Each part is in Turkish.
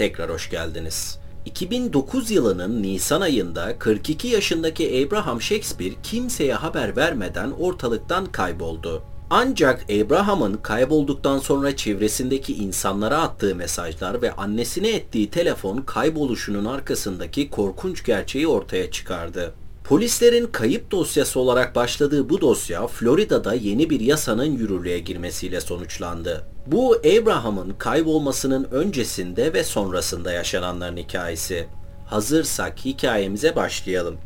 tekrar hoş geldiniz. 2009 yılının Nisan ayında 42 yaşındaki Abraham Shakespeare kimseye haber vermeden ortalıktan kayboldu. Ancak Abraham'ın kaybolduktan sonra çevresindeki insanlara attığı mesajlar ve annesine ettiği telefon kayboluşunun arkasındaki korkunç gerçeği ortaya çıkardı. Polislerin kayıp dosyası olarak başladığı bu dosya Florida'da yeni bir yasanın yürürlüğe girmesiyle sonuçlandı. Bu Abraham'ın kaybolmasının öncesinde ve sonrasında yaşananların hikayesi. Hazırsak hikayemize başlayalım.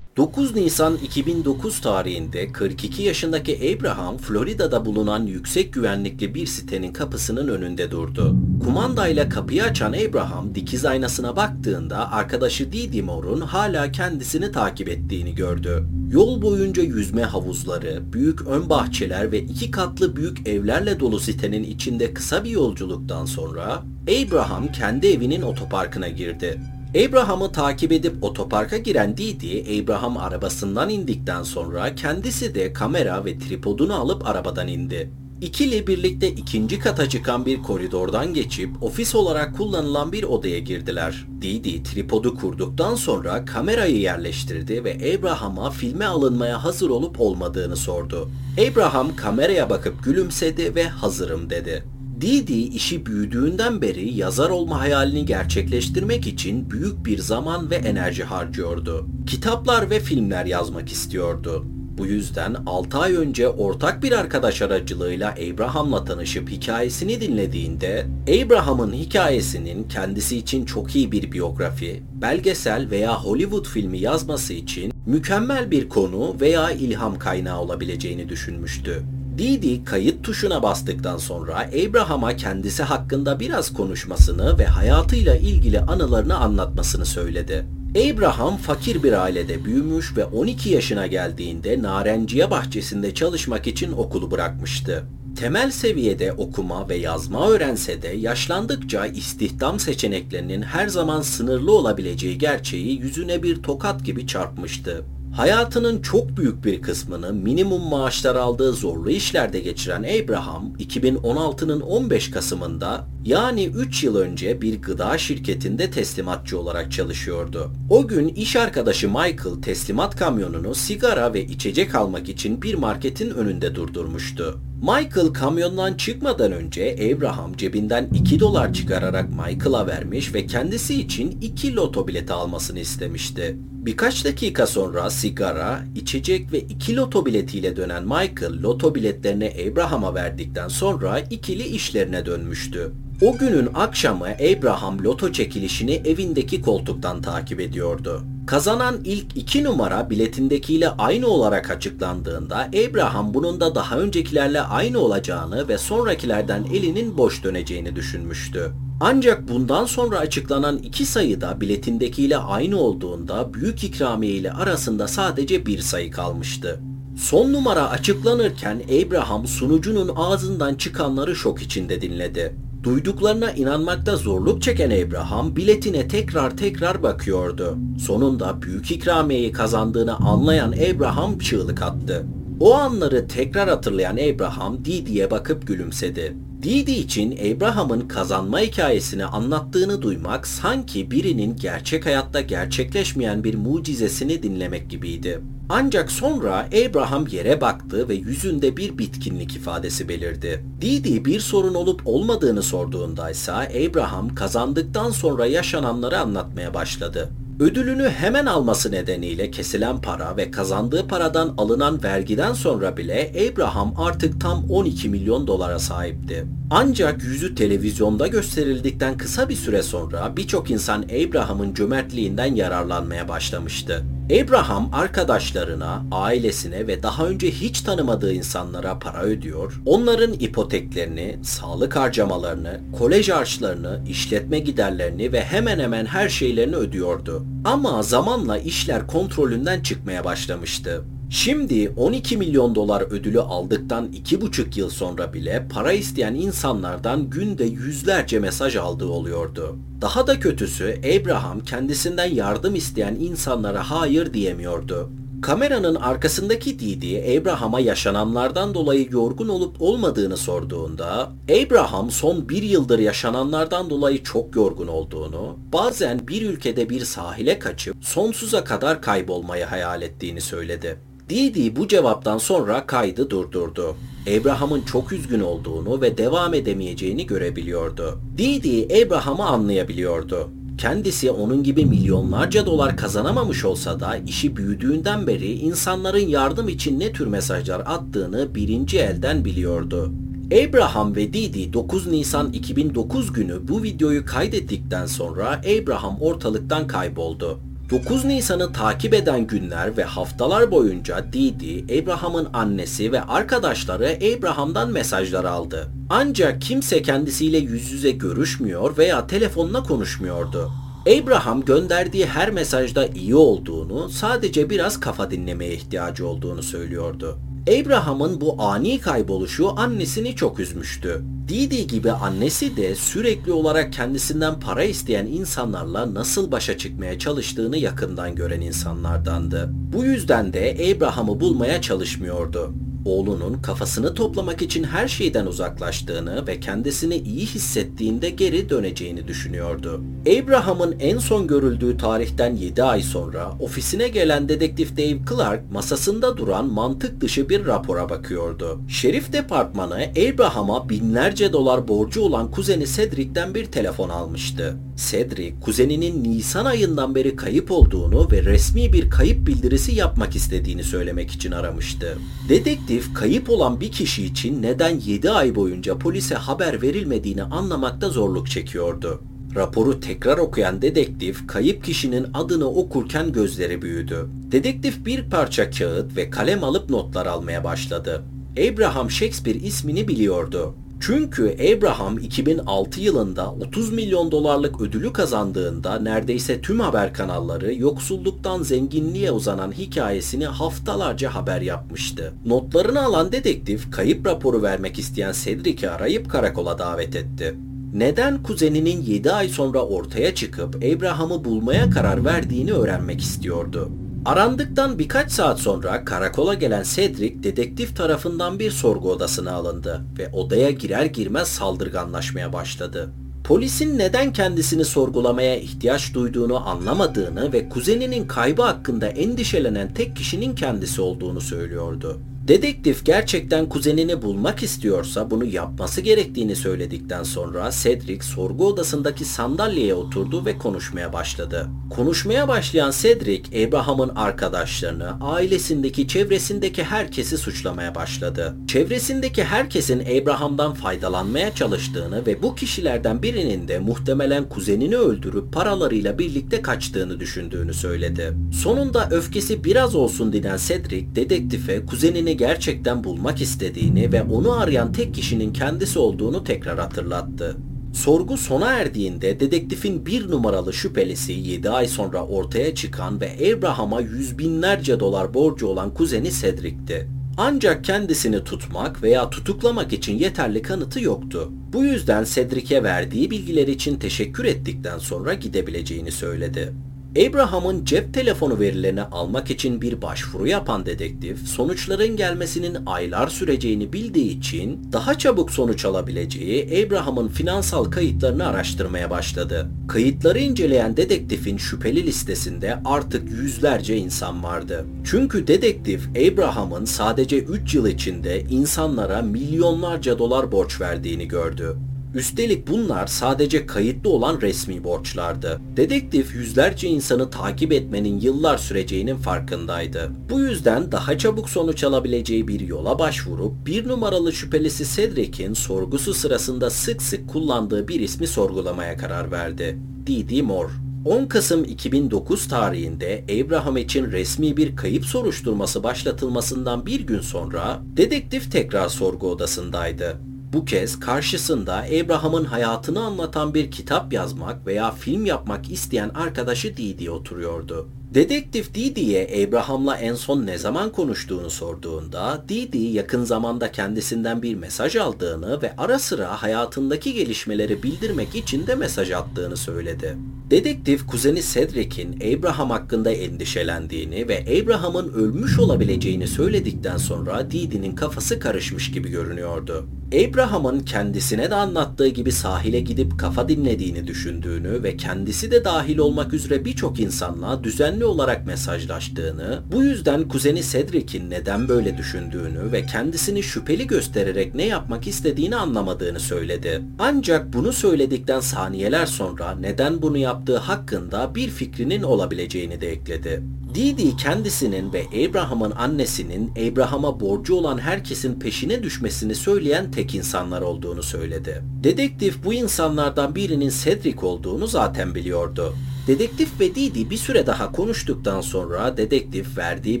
9 Nisan 2009 tarihinde 42 yaşındaki Abraham, Florida'da bulunan yüksek güvenlikli bir sitenin kapısının önünde durdu. Kumandayla kapıyı açan Abraham, dikiz aynasına baktığında arkadaşı Didi Moore'un hala kendisini takip ettiğini gördü. Yol boyunca yüzme havuzları, büyük ön bahçeler ve iki katlı büyük evlerle dolu sitenin içinde kısa bir yolculuktan sonra Abraham kendi evinin otoparkına girdi. Abraham'ı takip edip otoparka giren Didi, Abraham arabasından indikten sonra kendisi de kamera ve tripodunu alıp arabadan indi. İkili birlikte ikinci kata çıkan bir koridordan geçip ofis olarak kullanılan bir odaya girdiler. Didi tripodu kurduktan sonra kamerayı yerleştirdi ve Abraham'a filme alınmaya hazır olup olmadığını sordu. Abraham kameraya bakıp gülümsedi ve hazırım dedi. Didi işi büyüdüğünden beri yazar olma hayalini gerçekleştirmek için büyük bir zaman ve enerji harcıyordu. Kitaplar ve filmler yazmak istiyordu. Bu yüzden 6 ay önce ortak bir arkadaş aracılığıyla Abraham'la tanışıp hikayesini dinlediğinde Abraham'ın hikayesinin kendisi için çok iyi bir biyografi, belgesel veya Hollywood filmi yazması için mükemmel bir konu veya ilham kaynağı olabileceğini düşünmüştü. Didi kayıt tuşuna bastıktan sonra Abraham'a kendisi hakkında biraz konuşmasını ve hayatıyla ilgili anılarını anlatmasını söyledi. Abraham fakir bir ailede büyümüş ve 12 yaşına geldiğinde Narenciye bahçesinde çalışmak için okulu bırakmıştı. Temel seviyede okuma ve yazma öğrense de yaşlandıkça istihdam seçeneklerinin her zaman sınırlı olabileceği gerçeği yüzüne bir tokat gibi çarpmıştı. Hayatının çok büyük bir kısmını minimum maaşlar aldığı zorlu işlerde geçiren Abraham, 2016'nın 15 Kasım'ında yani 3 yıl önce bir gıda şirketinde teslimatçı olarak çalışıyordu. O gün iş arkadaşı Michael teslimat kamyonunu sigara ve içecek almak için bir marketin önünde durdurmuştu. Michael kamyondan çıkmadan önce Abraham cebinden 2 dolar çıkararak Michael'a vermiş ve kendisi için 2 loto bileti almasını istemişti. Birkaç dakika sonra sigara, içecek ve 2 loto biletiyle dönen Michael loto biletlerini Abraham'a verdikten sonra ikili işlerine dönmüştü. O günün akşamı Abraham loto çekilişini evindeki koltuktan takip ediyordu. Kazanan ilk iki numara biletindekiyle aynı olarak açıklandığında Abraham bunun da daha öncekilerle aynı olacağını ve sonrakilerden elinin boş döneceğini düşünmüştü. Ancak bundan sonra açıklanan iki sayı da biletindekiyle aynı olduğunda büyük ikramiye ile arasında sadece bir sayı kalmıştı. Son numara açıklanırken Abraham sunucunun ağzından çıkanları şok içinde dinledi. Duyduklarına inanmakta zorluk çeken Abraham biletine tekrar tekrar bakıyordu. Sonunda büyük ikramiyeyi kazandığını anlayan Abraham çığlık attı. O anları tekrar hatırlayan Abraham Didi'ye bakıp gülümsedi. Didi için Abraham'ın kazanma hikayesini anlattığını duymak sanki birinin gerçek hayatta gerçekleşmeyen bir mucizesini dinlemek gibiydi. Ancak sonra Abraham yere baktı ve yüzünde bir bitkinlik ifadesi belirdi. Didi bir sorun olup olmadığını sorduğunda ise Abraham kazandıktan sonra yaşananları anlatmaya başladı. Ödülünü hemen alması nedeniyle kesilen para ve kazandığı paradan alınan vergiden sonra bile Abraham artık tam 12 milyon dolara sahipti. Ancak yüzü televizyonda gösterildikten kısa bir süre sonra birçok insan Abraham'ın cömertliğinden yararlanmaya başlamıştı. Abraham arkadaşlarına, ailesine ve daha önce hiç tanımadığı insanlara para ödüyor, onların ipoteklerini, sağlık harcamalarını, kolej harçlarını, işletme giderlerini ve hemen hemen her şeylerini ödüyordu. Ama zamanla işler kontrolünden çıkmaya başlamıştı. Şimdi 12 milyon dolar ödülü aldıktan 2,5 yıl sonra bile para isteyen insanlardan günde yüzlerce mesaj aldığı oluyordu. Daha da kötüsü Abraham kendisinden yardım isteyen insanlara hayır diyemiyordu. Kameranın arkasındaki Didi, Abraham'a yaşananlardan dolayı yorgun olup olmadığını sorduğunda, Abraham son bir yıldır yaşananlardan dolayı çok yorgun olduğunu, bazen bir ülkede bir sahile kaçıp sonsuza kadar kaybolmayı hayal ettiğini söyledi. Didi bu cevaptan sonra kaydı durdurdu. Abraham'ın çok üzgün olduğunu ve devam edemeyeceğini görebiliyordu. Didi Abraham'ı anlayabiliyordu. Kendisi onun gibi milyonlarca dolar kazanamamış olsa da işi büyüdüğünden beri insanların yardım için ne tür mesajlar attığını birinci elden biliyordu. Abraham ve Didi 9 Nisan 2009 günü bu videoyu kaydettikten sonra Abraham ortalıktan kayboldu. 9 Nisan'ı takip eden günler ve haftalar boyunca Didi, Abraham'ın annesi ve arkadaşları Abraham'dan mesajlar aldı. Ancak kimse kendisiyle yüz yüze görüşmüyor veya telefonla konuşmuyordu. Abraham gönderdiği her mesajda iyi olduğunu, sadece biraz kafa dinlemeye ihtiyacı olduğunu söylüyordu. Abraham'ın bu ani kayboluşu annesini çok üzmüştü. Didi gibi annesi de sürekli olarak kendisinden para isteyen insanlarla nasıl başa çıkmaya çalıştığını yakından gören insanlardandı. Bu yüzden de Abraham'ı bulmaya çalışmıyordu oğlunun kafasını toplamak için her şeyden uzaklaştığını ve kendisini iyi hissettiğinde geri döneceğini düşünüyordu. Abraham'ın en son görüldüğü tarihten 7 ay sonra ofisine gelen dedektif Dave Clark masasında duran mantık dışı bir rapora bakıyordu. Şerif departmanı Abraham'a binlerce dolar borcu olan kuzeni Cedric'ten bir telefon almıştı. Cedric, kuzeninin Nisan ayından beri kayıp olduğunu ve resmi bir kayıp bildirisi yapmak istediğini söylemek için aramıştı. Dedektif Dedektif kayıp olan bir kişi için neden 7 ay boyunca polise haber verilmediğini anlamakta zorluk çekiyordu. Raporu tekrar okuyan dedektif kayıp kişinin adını okurken gözleri büyüdü. Dedektif bir parça kağıt ve kalem alıp notlar almaya başladı. Abraham Shakespeare ismini biliyordu. Çünkü Abraham 2006 yılında 30 milyon dolarlık ödülü kazandığında neredeyse tüm haber kanalları yoksulluktan zenginliğe uzanan hikayesini haftalarca haber yapmıştı. Notlarını alan dedektif kayıp raporu vermek isteyen Cedric'i arayıp karakola davet etti. Neden kuzeninin 7 ay sonra ortaya çıkıp Abraham'ı bulmaya karar verdiğini öğrenmek istiyordu. Arandıktan birkaç saat sonra karakola gelen Cedric dedektif tarafından bir sorgu odasına alındı ve odaya girer girmez saldırganlaşmaya başladı. Polisin neden kendisini sorgulamaya ihtiyaç duyduğunu anlamadığını ve kuzeninin kaybı hakkında endişelenen tek kişinin kendisi olduğunu söylüyordu. Dedektif gerçekten kuzenini bulmak istiyorsa bunu yapması gerektiğini söyledikten sonra Cedric sorgu odasındaki sandalyeye oturdu ve konuşmaya başladı. Konuşmaya başlayan Cedric, Abraham'ın arkadaşlarını, ailesindeki, çevresindeki herkesi suçlamaya başladı. Çevresindeki herkesin Abraham'dan faydalanmaya çalıştığını ve bu kişilerden birinin de muhtemelen kuzenini öldürüp paralarıyla birlikte kaçtığını düşündüğünü söyledi. Sonunda öfkesi biraz olsun dinen Cedric, dedektife kuzenini gerçekten bulmak istediğini ve onu arayan tek kişinin kendisi olduğunu tekrar hatırlattı. Sorgu sona erdiğinde dedektifin bir numaralı şüphelisi 7 ay sonra ortaya çıkan ve Abraham'a yüz binlerce dolar borcu olan kuzeni Cedric'ti. Ancak kendisini tutmak veya tutuklamak için yeterli kanıtı yoktu. Bu yüzden Cedric'e verdiği bilgiler için teşekkür ettikten sonra gidebileceğini söyledi. Abraham'ın cep telefonu verilerini almak için bir başvuru yapan dedektif, sonuçların gelmesinin aylar süreceğini bildiği için daha çabuk sonuç alabileceği Abraham'ın finansal kayıtlarını araştırmaya başladı. Kayıtları inceleyen dedektifin şüpheli listesinde artık yüzlerce insan vardı. Çünkü dedektif Abraham'ın sadece 3 yıl içinde insanlara milyonlarca dolar borç verdiğini gördü. Üstelik bunlar sadece kayıtlı olan resmi borçlardı. Dedektif yüzlerce insanı takip etmenin yıllar süreceğinin farkındaydı. Bu yüzden daha çabuk sonuç alabileceği bir yola başvurup bir numaralı şüphelisi Cedric'in sorgusu sırasında sık sık kullandığı bir ismi sorgulamaya karar verdi. Didi Moore 10 Kasım 2009 tarihinde Abraham için resmi bir kayıp soruşturması başlatılmasından bir gün sonra dedektif tekrar sorgu odasındaydı. Bu kez karşısında Abraham'ın hayatını anlatan bir kitap yazmak veya film yapmak isteyen arkadaşı Didi oturuyordu. Dedektif Didi'ye Abraham'la en son ne zaman konuştuğunu sorduğunda Didi yakın zamanda kendisinden bir mesaj aldığını ve ara sıra hayatındaki gelişmeleri bildirmek için de mesaj attığını söyledi. Dedektif kuzeni Cedric'in Abraham hakkında endişelendiğini ve Abraham'ın ölmüş olabileceğini söyledikten sonra Didi'nin kafası karışmış gibi görünüyordu. Abraham'ın kendisine de anlattığı gibi sahile gidip kafa dinlediğini düşündüğünü ve kendisi de dahil olmak üzere birçok insanla düzenli olarak mesajlaştığını, bu yüzden kuzeni Cedric'in neden böyle düşündüğünü ve kendisini şüpheli göstererek ne yapmak istediğini anlamadığını söyledi. Ancak bunu söyledikten saniyeler sonra neden bunu yaptığı hakkında bir fikrinin olabileceğini de ekledi. Didi kendisinin ve Abraham'ın annesinin Abraham'a borcu olan herkesin peşine düşmesini söyleyen tek insanlar olduğunu söyledi. Dedektif bu insanlardan birinin Cedric olduğunu zaten biliyordu. Dedektif ve Didi bir süre daha konuştuktan sonra dedektif verdiği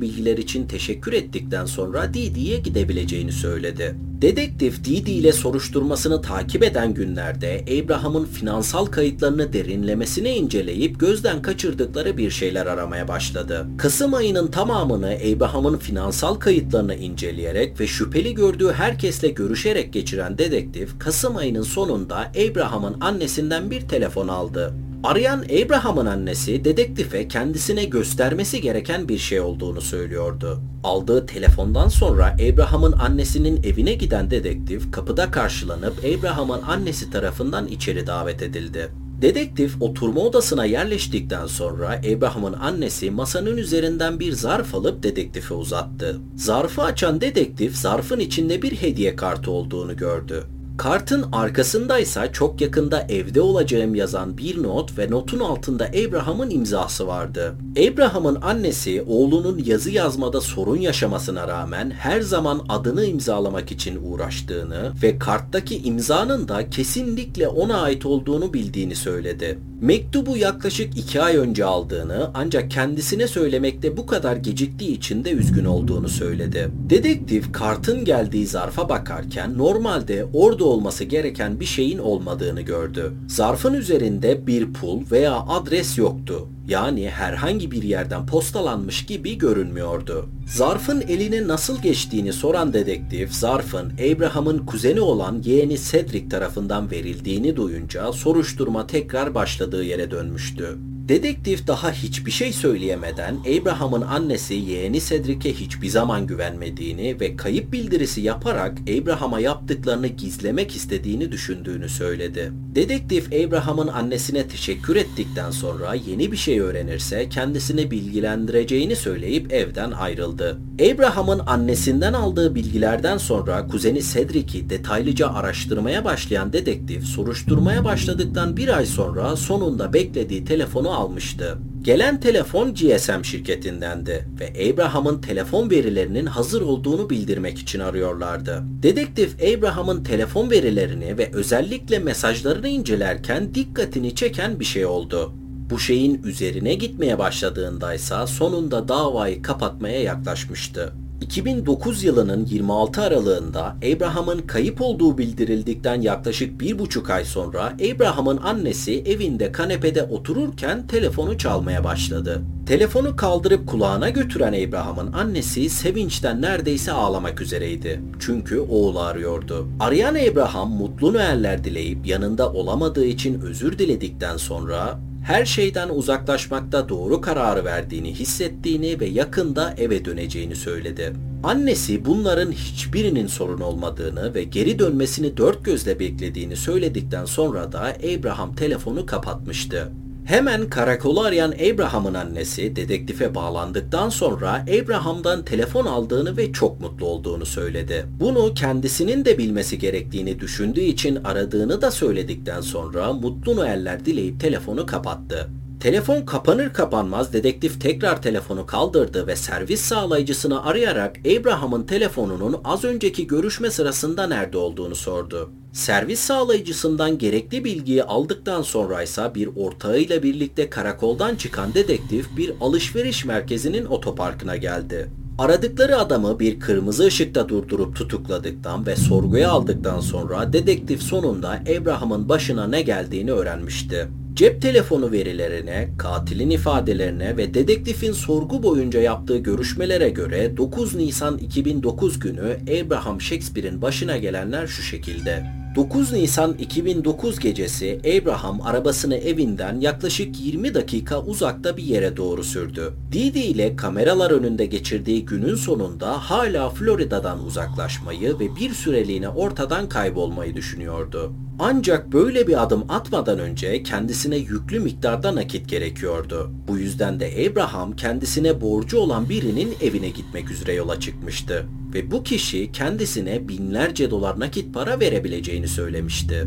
bilgiler için teşekkür ettikten sonra Didi'ye gidebileceğini söyledi. Dedektif Didi ile soruşturmasını takip eden günlerde Abraham'ın finansal kayıtlarını derinlemesine inceleyip gözden kaçırdıkları bir şeyler aramaya başladı. Kasım ayının tamamını Abraham'ın finansal kayıtlarını inceleyerek ve şüpheli gördüğü herkesle görüşerek geçiren dedektif Kasım ayının sonunda Abraham'ın annesinden bir telefon aldı. Arayan Abraham'ın annesi dedektife kendisine göstermesi gereken bir şey olduğunu söylüyordu. Aldığı telefondan sonra Abraham'ın annesinin evine giden dedektif kapıda karşılanıp Abraham'ın annesi tarafından içeri davet edildi. Dedektif oturma odasına yerleştikten sonra Abraham'ın annesi masanın üzerinden bir zarf alıp dedektife uzattı. Zarfı açan dedektif zarfın içinde bir hediye kartı olduğunu gördü. Kartın arkasındaysa çok yakında evde olacağım yazan bir not ve notun altında Abraham'ın imzası vardı. Abraham'ın annesi oğlunun yazı yazmada sorun yaşamasına rağmen her zaman adını imzalamak için uğraştığını ve karttaki imzanın da kesinlikle ona ait olduğunu bildiğini söyledi. Mektubu yaklaşık iki ay önce aldığını ancak kendisine söylemekte bu kadar geciktiği için de üzgün olduğunu söyledi. Dedektif kartın geldiği zarfa bakarken normalde orada olması gereken bir şeyin olmadığını gördü. Zarfın üzerinde bir pul veya adres yoktu. Yani herhangi bir yerden postalanmış gibi görünmüyordu. Zarfın eline nasıl geçtiğini soran dedektif, zarfın Abraham'ın kuzeni olan yeğeni Cedric tarafından verildiğini duyunca soruşturma tekrar başladığı yere dönmüştü. Dedektif daha hiçbir şey söyleyemeden Abraham'ın annesi yeğeni Cedric'e hiçbir zaman güvenmediğini ve kayıp bildirisi yaparak Abraham'a yaptıklarını gizlemek istediğini düşündüğünü söyledi. Dedektif Abraham'ın annesine teşekkür ettikten sonra yeni bir şey öğrenirse kendisini bilgilendireceğini söyleyip evden ayrıldı. Abraham'ın annesinden aldığı bilgilerden sonra kuzeni Cedric'i detaylıca araştırmaya başlayan dedektif soruşturmaya başladıktan bir ay sonra sonunda beklediği telefonu almıştı. Gelen telefon GSM şirketindendi ve Abraham'ın telefon verilerinin hazır olduğunu bildirmek için arıyorlardı. Dedektif Abraham'ın telefon verilerini ve özellikle mesajlarını incelerken dikkatini çeken bir şey oldu. Bu şeyin üzerine gitmeye başladığındaysa sonunda davayı kapatmaya yaklaşmıştı. 2009 yılının 26 aralığında Abraham'ın kayıp olduğu bildirildikten yaklaşık bir buçuk ay sonra Abraham'ın annesi evinde kanepede otururken telefonu çalmaya başladı. Telefonu kaldırıp kulağına götüren Abraham'ın annesi sevinçten neredeyse ağlamak üzereydi. Çünkü oğlu arıyordu. Arayan Abraham mutlu Noeller dileyip yanında olamadığı için özür diledikten sonra her şeyden uzaklaşmakta doğru kararı verdiğini hissettiğini ve yakında eve döneceğini söyledi. Annesi bunların hiçbirinin sorun olmadığını ve geri dönmesini dört gözle beklediğini söyledikten sonra da Abraham telefonu kapatmıştı. Hemen karakolu arayan Abraham'ın annesi dedektife bağlandıktan sonra Abraham'dan telefon aldığını ve çok mutlu olduğunu söyledi. Bunu kendisinin de bilmesi gerektiğini düşündüğü için aradığını da söyledikten sonra mutlu Noeller dileyip telefonu kapattı. Telefon kapanır kapanmaz dedektif tekrar telefonu kaldırdı ve servis sağlayıcısını arayarak Abraham'ın telefonunun az önceki görüşme sırasında nerede olduğunu sordu. Servis sağlayıcısından gerekli bilgiyi aldıktan sonra ise bir ortağıyla birlikte karakoldan çıkan dedektif bir alışveriş merkezinin otoparkına geldi. Aradıkları adamı bir kırmızı ışıkta durdurup tutukladıktan ve sorguya aldıktan sonra dedektif sonunda Abraham'ın başına ne geldiğini öğrenmişti. Cep telefonu verilerine, katilin ifadelerine ve dedektifin sorgu boyunca yaptığı görüşmelere göre 9 Nisan 2009 günü Abraham Shakespeare'in başına gelenler şu şekilde. 9 Nisan 2009 gecesi Abraham arabasını evinden yaklaşık 20 dakika uzakta bir yere doğru sürdü. Didi ile kameralar önünde geçirdiği günün sonunda hala Florida'dan uzaklaşmayı ve bir süreliğine ortadan kaybolmayı düşünüyordu. Ancak böyle bir adım atmadan önce kendisine yüklü miktarda nakit gerekiyordu. Bu yüzden de Abraham kendisine borcu olan birinin evine gitmek üzere yola çıkmıştı ve bu kişi kendisine binlerce dolar nakit para verebileceğini söylemişti.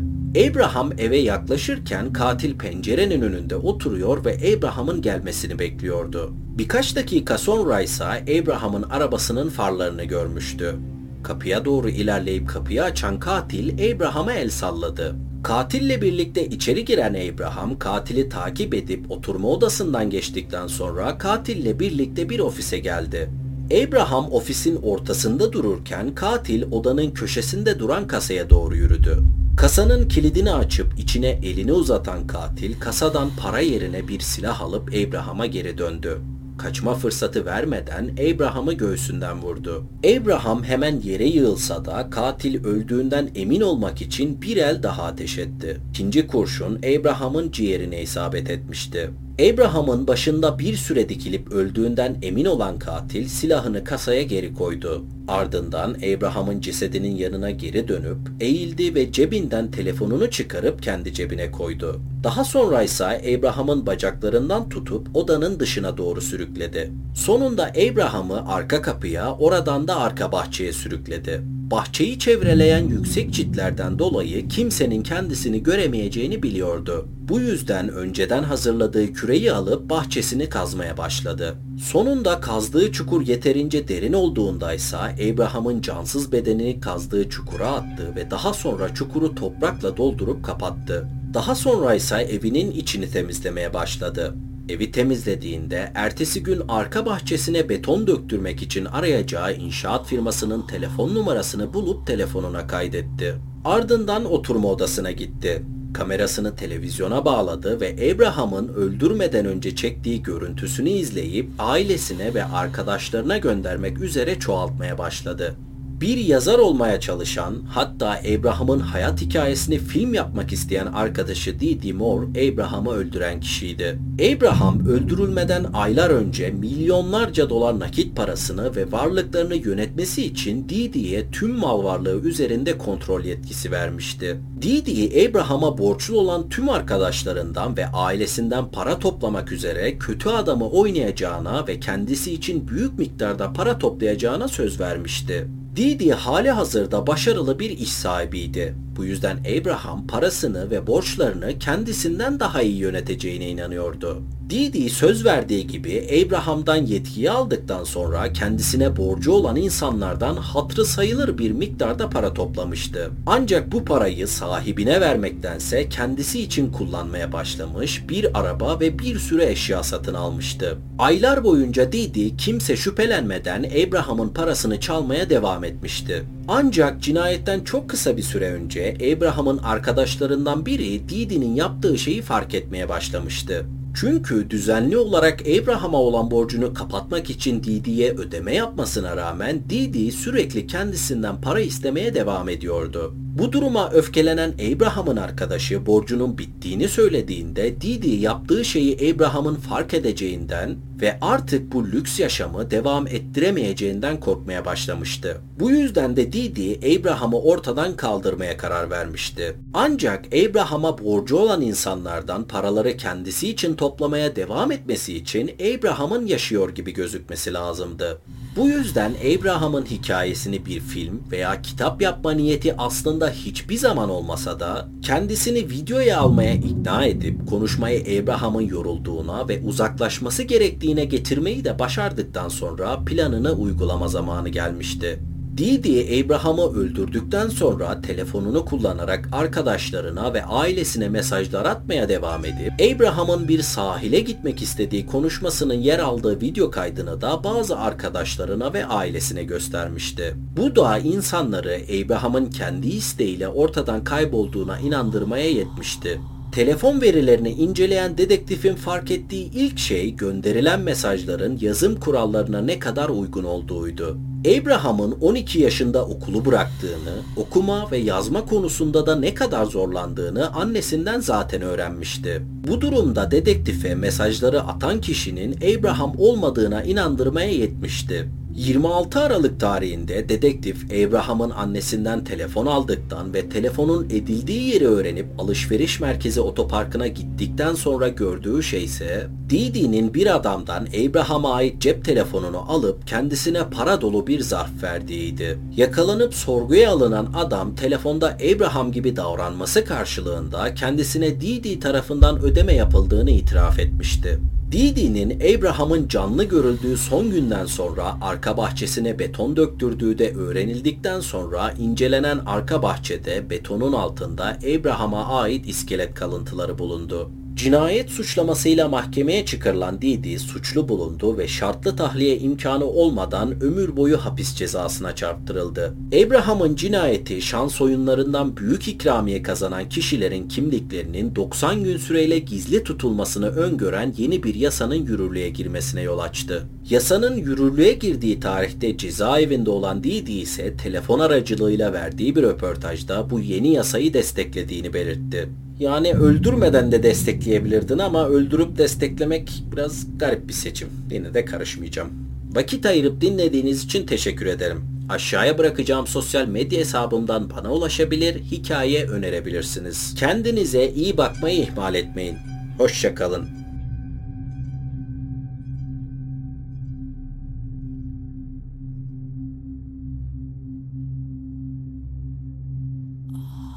Abraham eve yaklaşırken katil pencerenin önünde oturuyor ve Abraham'ın gelmesini bekliyordu. Birkaç dakika sonra ise Abraham'ın arabasının farlarını görmüştü. Kapıya doğru ilerleyip kapıyı açan katil Abraham'a el salladı. Katille birlikte içeri giren Abraham katili takip edip oturma odasından geçtikten sonra katille birlikte bir ofise geldi. Abraham ofisin ortasında dururken katil odanın köşesinde duran kasaya doğru yürüdü. Kasanın kilidini açıp içine elini uzatan katil kasadan para yerine bir silah alıp Abraham'a geri döndü. Kaçma fırsatı vermeden Abraham'ı göğsünden vurdu. Abraham hemen yere yığılsa da katil öldüğünden emin olmak için bir el daha ateş etti. İkinci kurşun Abraham'ın ciğerine isabet etmişti. Abraham'ın başında bir süre dikilip öldüğünden emin olan katil silahını kasaya geri koydu. Ardından Abraham'ın cesedinin yanına geri dönüp eğildi ve cebinden telefonunu çıkarıp kendi cebine koydu. Daha sonra ise Abraham'ın bacaklarından tutup odanın dışına doğru sürükledi. Sonunda Abraham'ı arka kapıya, oradan da arka bahçeye sürükledi. Bahçeyi çevreleyen yüksek çitlerden dolayı kimsenin kendisini göremeyeceğini biliyordu. Bu yüzden önceden hazırladığı küreyi alıp bahçesini kazmaya başladı. Sonunda kazdığı çukur yeterince derin olduğunda ise Abraham'ın cansız bedenini kazdığı çukura attı ve daha sonra çukuru toprakla doldurup kapattı. Daha sonra ise evinin içini temizlemeye başladı. Evi temizlediğinde ertesi gün arka bahçesine beton döktürmek için arayacağı inşaat firmasının telefon numarasını bulup telefonuna kaydetti. Ardından oturma odasına gitti. Kamerasını televizyona bağladı ve Abraham'ın öldürmeden önce çektiği görüntüsünü izleyip ailesine ve arkadaşlarına göndermek üzere çoğaltmaya başladı bir yazar olmaya çalışan, hatta Abraham'ın hayat hikayesini film yapmak isteyen arkadaşı Didi Moore, Abraham'ı öldüren kişiydi. Abraham öldürülmeden aylar önce milyonlarca dolar nakit parasını ve varlıklarını yönetmesi için Didi'ye tüm mal varlığı üzerinde kontrol yetkisi vermişti. Didi, Abraham'a borçlu olan tüm arkadaşlarından ve ailesinden para toplamak üzere kötü adamı oynayacağına ve kendisi için büyük miktarda para toplayacağına söz vermişti. Didi hali hazırda başarılı bir iş sahibiydi. Bu yüzden Abraham parasını ve borçlarını kendisinden daha iyi yöneteceğine inanıyordu. Didi söz verdiği gibi Abraham'dan yetkiyi aldıktan sonra kendisine borcu olan insanlardan hatrı sayılır bir miktarda para toplamıştı. Ancak bu parayı sahibine vermektense kendisi için kullanmaya başlamış bir araba ve bir sürü eşya satın almıştı. Aylar boyunca Didi kimse şüphelenmeden Abraham'ın parasını çalmaya devam etmişti. Ancak cinayetten çok kısa bir süre önce Abraham'ın arkadaşlarından biri Didi'nin yaptığı şeyi fark etmeye başlamıştı. Çünkü düzenli olarak Abraham'a olan borcunu kapatmak için Didi'ye ödeme yapmasına rağmen Didi sürekli kendisinden para istemeye devam ediyordu. Bu duruma öfkelenen Abraham'ın arkadaşı borcunun bittiğini söylediğinde Didi yaptığı şeyi Abraham'ın fark edeceğinden ve artık bu lüks yaşamı devam ettiremeyeceğinden korkmaya başlamıştı. Bu yüzden de Didi Abraham'ı ortadan kaldırmaya karar vermişti. Ancak Abraham'a borcu olan insanlardan paraları kendisi için toplamaya devam etmesi için Abraham'ın yaşıyor gibi gözükmesi lazımdı. Bu yüzden Abraham'ın hikayesini bir film veya kitap yapma niyeti aslında hiçbir zaman olmasa da kendisini videoya almaya ikna edip konuşmayı Abraham'ın yorulduğuna ve uzaklaşması gerektiğine getirmeyi de başardıktan sonra planını uygulama zamanı gelmişti. Didi Abraham'ı öldürdükten sonra telefonunu kullanarak arkadaşlarına ve ailesine mesajlar atmaya devam edip Abraham'ın bir sahile gitmek istediği konuşmasının yer aldığı video kaydını da bazı arkadaşlarına ve ailesine göstermişti. Bu da insanları Abraham'ın kendi isteğiyle ortadan kaybolduğuna inandırmaya yetmişti. Telefon verilerini inceleyen dedektifin fark ettiği ilk şey gönderilen mesajların yazım kurallarına ne kadar uygun olduğuydu. Abraham'ın 12 yaşında okulu bıraktığını, okuma ve yazma konusunda da ne kadar zorlandığını annesinden zaten öğrenmişti. Bu durumda dedektife mesajları atan kişinin Abraham olmadığına inandırmaya yetmişti. 26 Aralık tarihinde dedektif Abraham'ın annesinden telefon aldıktan ve telefonun edildiği yeri öğrenip alışveriş merkezi otoparkına gittikten sonra gördüğü şey ise Didi'nin bir adamdan Abraham'a ait cep telefonunu alıp kendisine para dolu bir zarf verdiğiydi. Yakalanıp sorguya alınan adam telefonda Abraham gibi davranması karşılığında kendisine Didi tarafından ödeme yapıldığını itiraf etmişti. Didi'nin Abraham'ın canlı görüldüğü son günden sonra arka bahçesine beton döktürdüğü de öğrenildikten sonra incelenen arka bahçede betonun altında Abraham'a ait iskelet kalıntıları bulundu. Cinayet suçlamasıyla mahkemeye çıkarılan Didi suçlu bulundu ve şartlı tahliye imkanı olmadan ömür boyu hapis cezasına çarptırıldı. Abraham'ın cinayeti şans oyunlarından büyük ikramiye kazanan kişilerin kimliklerinin 90 gün süreyle gizli tutulmasını öngören yeni bir yasanın yürürlüğe girmesine yol açtı. Yasanın yürürlüğe girdiği tarihte cezaevinde olan Didi ise telefon aracılığıyla verdiği bir röportajda bu yeni yasayı desteklediğini belirtti. Yani öldürmeden de destekleyebilirdin ama öldürüp desteklemek biraz garip bir seçim. Yine de karışmayacağım. Vakit ayırıp dinlediğiniz için teşekkür ederim. Aşağıya bırakacağım sosyal medya hesabımdan bana ulaşabilir, hikaye önerebilirsiniz. Kendinize iyi bakmayı ihmal etmeyin. Hoşçakalın.